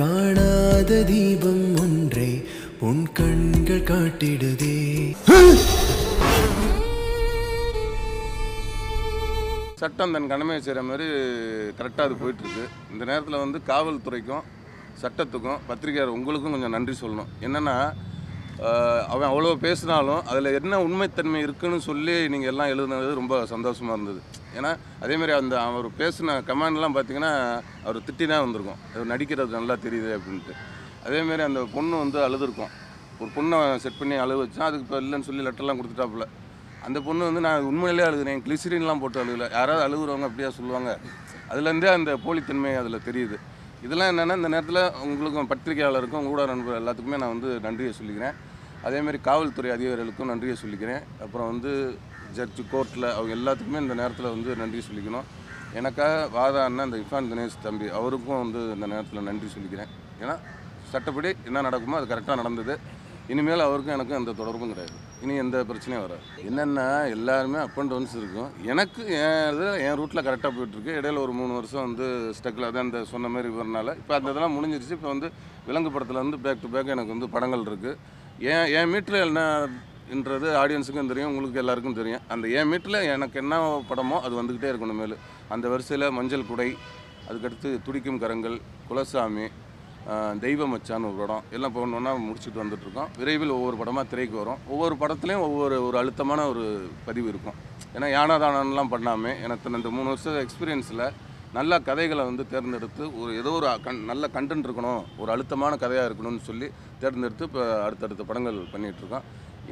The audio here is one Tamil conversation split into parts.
காணாத தீபம் ஒன்றை உன் கண்கள் காட்டிடுதே. சட்டம் தன் கடமை செய்கிற மாதிரி கரெக்டாக அது போயிட்டுருக்கு. இந்த நேரத்தில் வந்து காவல்துறைக்கும் சட்டத்துக்கும் பத்திரிகையாளர் உங்களுக்கும் கொஞ்சம் நன்றி சொல்லணும். என்னென்னா அவன் அவ்வளோ பேசினாலும் அதில் என்ன உண்மைத்தன்மை இருக்குன்னு சொல்லி நீங்கள் எல்லாம் எழுதுனது ரொம்ப சந்தோஷமாக இருந்தது. ஏன்னா அதேமாதிரி அந்த அவர் பேசின கமெண்ட்லாம் பார்த்தீங்கன்னா அவர் திட்டி தான் வந்திருக்கும். அவர் நடிக்கிறது நல்லா தெரியுது அப்படின்ட்டு. அதேமாரி அந்த பொண்ணு வந்து அழுதுருக்கும். ஒரு பொண்ணை செட் பண்ணி அழுக வச்சா அதுக்கு இப்போ இல்லைன்னு சொல்லி லெட்டர்லாம் கொடுத்துட்டாப்புல. அந்த பொண்ணு வந்து நான் உண்மையிலே அழுகுறேன். கிளிசரின்லாம் போட்டு அழுகல. யாராவது அழுகுறவங்க அப்படியா சொல்லுவாங்க. அதுலேருந்தே அந்த போலித்தன்மை அதில் தெரியுது. இதெல்லாம் என்னென்னா இந்த நேரத்தில் உங்களுக்கும் பத்திரிகையாளருக்கும் ஊடக நண்பர் எல்லாத்துக்குமே நான் வந்து நன்றியை சொல்லிக்கிறேன். அதேமாரி காவல்துறை அதிகாரிகளுக்கும் நன்றியை சொல்லிக்கிறேன். அப்புறம் வந்து ஜட்ஜு கோர்ட்டில் அவங்க எல்லாத்துக்குமே இந்த நேரத்தில் வந்து நன்றி சொல்லிக்கணும். எனக்காக வாதாடின அந்த இஃபான் தினேஷ் தம்பி அவருக்கும் வந்து இந்த நேரத்தில் நன்றி சொல்லிக்கிறேன். ஏன்னா சட்டப்படி என்ன நடக்குமோ அது கரெக்டாக நடந்தது. இனிமேல் அவருக்கும் எனக்கும் எந்த தொடர்பும் கிடையாது. இனி எந்த பிரச்சனையும் வராது. என்னென்னா எல்லாருமே அப் அண்ட் டவுன்ஸ் இருக்கும். எனக்கு என் இது என் ரூட்டில் கரெக்டாக போயிட்டுருக்கு. இடையில ஒரு மூணு வருஷம் வந்து ஸ்டக்கில் அதான் அந்த சொன்ன மாதிரி வரனால இப்போ அந்த இதெல்லாம் முடிஞ்சிருச்சு. இப்போ வந்து விலங்கு படத்தில் வந்து பேக் டு பேக் எனக்கு வந்து படங்கள் இருக்குது என் என் என்ன என்றது ஆடியன்ஸுக்கும் தெரியும் உங்களுக்கு எல்லாருக்கும் தெரியும். அந்த என் மீட்டில் எனக்கு என்ன படமோ அது வந்துக்கிட்டே இருக்கணும் மேலும் அந்த வரிசையில் மஞ்சள் குடை அதுக்கடுத்து துடிக்கும் கரங்கள் குலசாமி தெய்வ மச்சான்னு ஒரு படம் எல்லாம் போகணுன்னா முடிச்சுட்டு வந்துட்ருக்கோம் விரைவில் ஒவ்வொரு படமாக திரைக்கு வரும். ஒவ்வொரு படத்துலையும் ஒவ்வொரு ஒரு அழுத்தமான ஒரு பதிவு இருக்கும். ஏன்னா யானாதானம்லாம் பண்ணாமல் எனக்கு இந்த மூணு வருஷம் எக்ஸ்பீரியன்ஸில் நல்ல கதைகளை வந்து தேர்ந்தெடுத்து ஒரு ஏதோ ஒரு கண் நல்ல கண்டென்ட் இருக்கணும் ஒரு அழுத்தமான கதையாக இருக்கணும்னு சொல்லி தேர்ந்தெடுத்து இப்போ அடுத்தடுத்த படங்கள் பண்ணிகிட்ருக்கோம்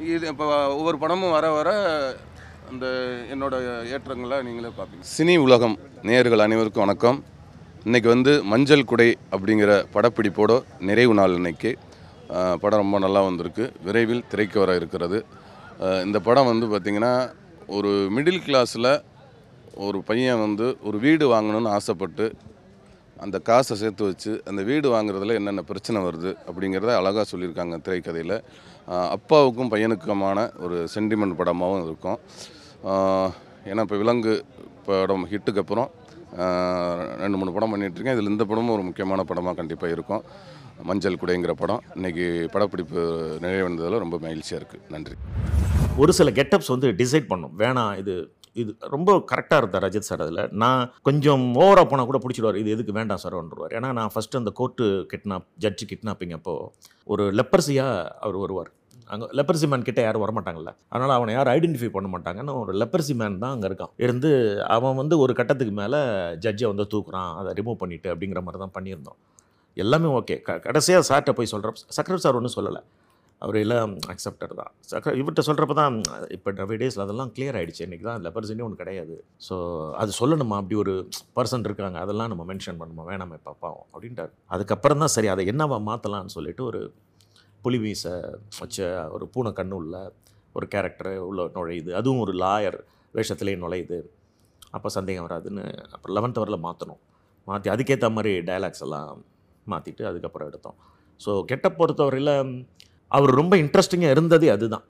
இது இப்போ ஒவ்வொரு படமும் வர வர அந்த என்னோட ஏற்றங்களை நீங்களே பார்ப்பீங்க. சினி உலகம் நேயர்கள் அனைவருக்கும் வணக்கம். இன்றைக்கி வந்து மஞ்சள் குடை அப்படிங்கிற படப்பிடிப்போட நிறைவு நாள் இன்றைக்கி படம் ரொம்ப நல்லா வந்திருக்கு. விரைவில் திரைக்கு வர இருக்கிறது. இந்த படம் வந்து பார்த்திங்கன்னா ஒரு மிடில் கிளாஸில் ஒரு பையன் வந்து ஒரு வீடு வாங்கணும்னு ஆசைப்பட்டு அந்த காசை சேர்த்து வச்சு அந்த வீடு வாங்குறதுல என்னென்ன பிரச்சனை வருது அப்படிங்கிறத அழகாக சொல்லியிருக்காங்க திரைக்கதையில். அப்பாவுக்கும் பையனுக்குமான ஒரு சென்டிமெண்ட் படமாகவும் இருக்கும். ஏன்னா இப்போ விலங்கு படம் ஹிட்டுக்கு அப்புறம் ரெண்டு மூணு படம் பண்ணிகிட்ருக்கேன் இதில் இந்த படமும் ஒரு முக்கியமான படமாக கண்டிப்பாக இருக்கும். மஞ்சள் குடைங்கிற படம். இன்றைக்கி படப்பிடிப்பு நிறைவடைந்ததில் ரொம்ப மகிழ்ச்சியாக இருக்குது நன்றி. ஒரு சில கெட்டப்ஸ் வந்து டிசைட் பண்ணும். வேணாம் இது இது ரொம்ப கரெக்டாக இருந்தார் ரஜித் சார் அதில். நான் கொஞ்சம் ஓவராக போனால் கூட பிடிச்சிடுவார். இது எதுக்கு வேண்டாம் சார் வந்துருவார் ஏன்னா நான் ஃபஸ்ட்டு அந்த கோர்ட்டு கிட்னாப் ஜட்ஜு கிட்னாப்பிங் அப்போது ஒரு லெப்பர்சியாக அவர் வருவார். அங்கே லெப்பர்சி மேன் கிட்டே யாரும் வரமாட்டாங்கல்ல. அதனால் அவனை யாரும் ஐடென்டிஃபை பண்ண மாட்டாங்கன்னு ஒரு லெப்பர்சி மேன் தான் அங்கே இருக்கான். இருந்து அவன் வந்து ஒரு கட்டத்துக்கு மேலே ஜட்ஜை வந்து தூக்குறான். அதை ரிமூவ் பண்ணிட்டு அப்படிங்கிற மாதிரி தான் பண்ணியிருந்தோம். எல்லாமே ஓகே க கடைசியாக சார்கிட்ட போய் சொல்கிறோம் சக்கரவர்த்தி சார் ஒன்றும் சொல்லலை. அவர் எல்லாம் அக்செப்டர் தான். இவர்கிட்ட சொல்கிறப்ப தான் இப்போ நவே டேஸில் அதெல்லாம் கிளியர் ஆகிடுச்சு இன்றைக்கி தான் லெப்பர்சினே ஒன்று கிடையாது. ஸோ அது சொல்லணுமா? அப்படி ஒரு பர்சன் இருக்காங்க. அதெல்லாம் நம்ம மென்ஷன் பண்ணுமா? வேணாமே பார்ப்போம் அப்படின்ட்டார். அதுக்கப்புறம் தான் சரி அதை என்னவா மாற்றலாம்னு சொல்லிட்டு ஒரு புலி மீசை வச்ச ஒரு பூனை கண்ணு உள்ள ஒரு கேரக்டர் உள்ள நுழையுது. அதுவும் ஒரு லாயர் வேஷத்துலேயே நுழையுது. அப்போ சந்தேகம் வராதுன்னு அப்புறம் லெவன்த் அவரில் மாற்றணும் மாற்றி அதுக்கேற்ற மாதிரி டயலாக்ஸ் எல்லாம் மாற்றிட்டு அதுக்கப்புறம் எடுத்தோம். ஸோ கெட்ட பொறுத்தவரையில் அவர் ரொம்ப இன்ட்ரெஸ்டிங்காக இருந்ததே அதுதான்.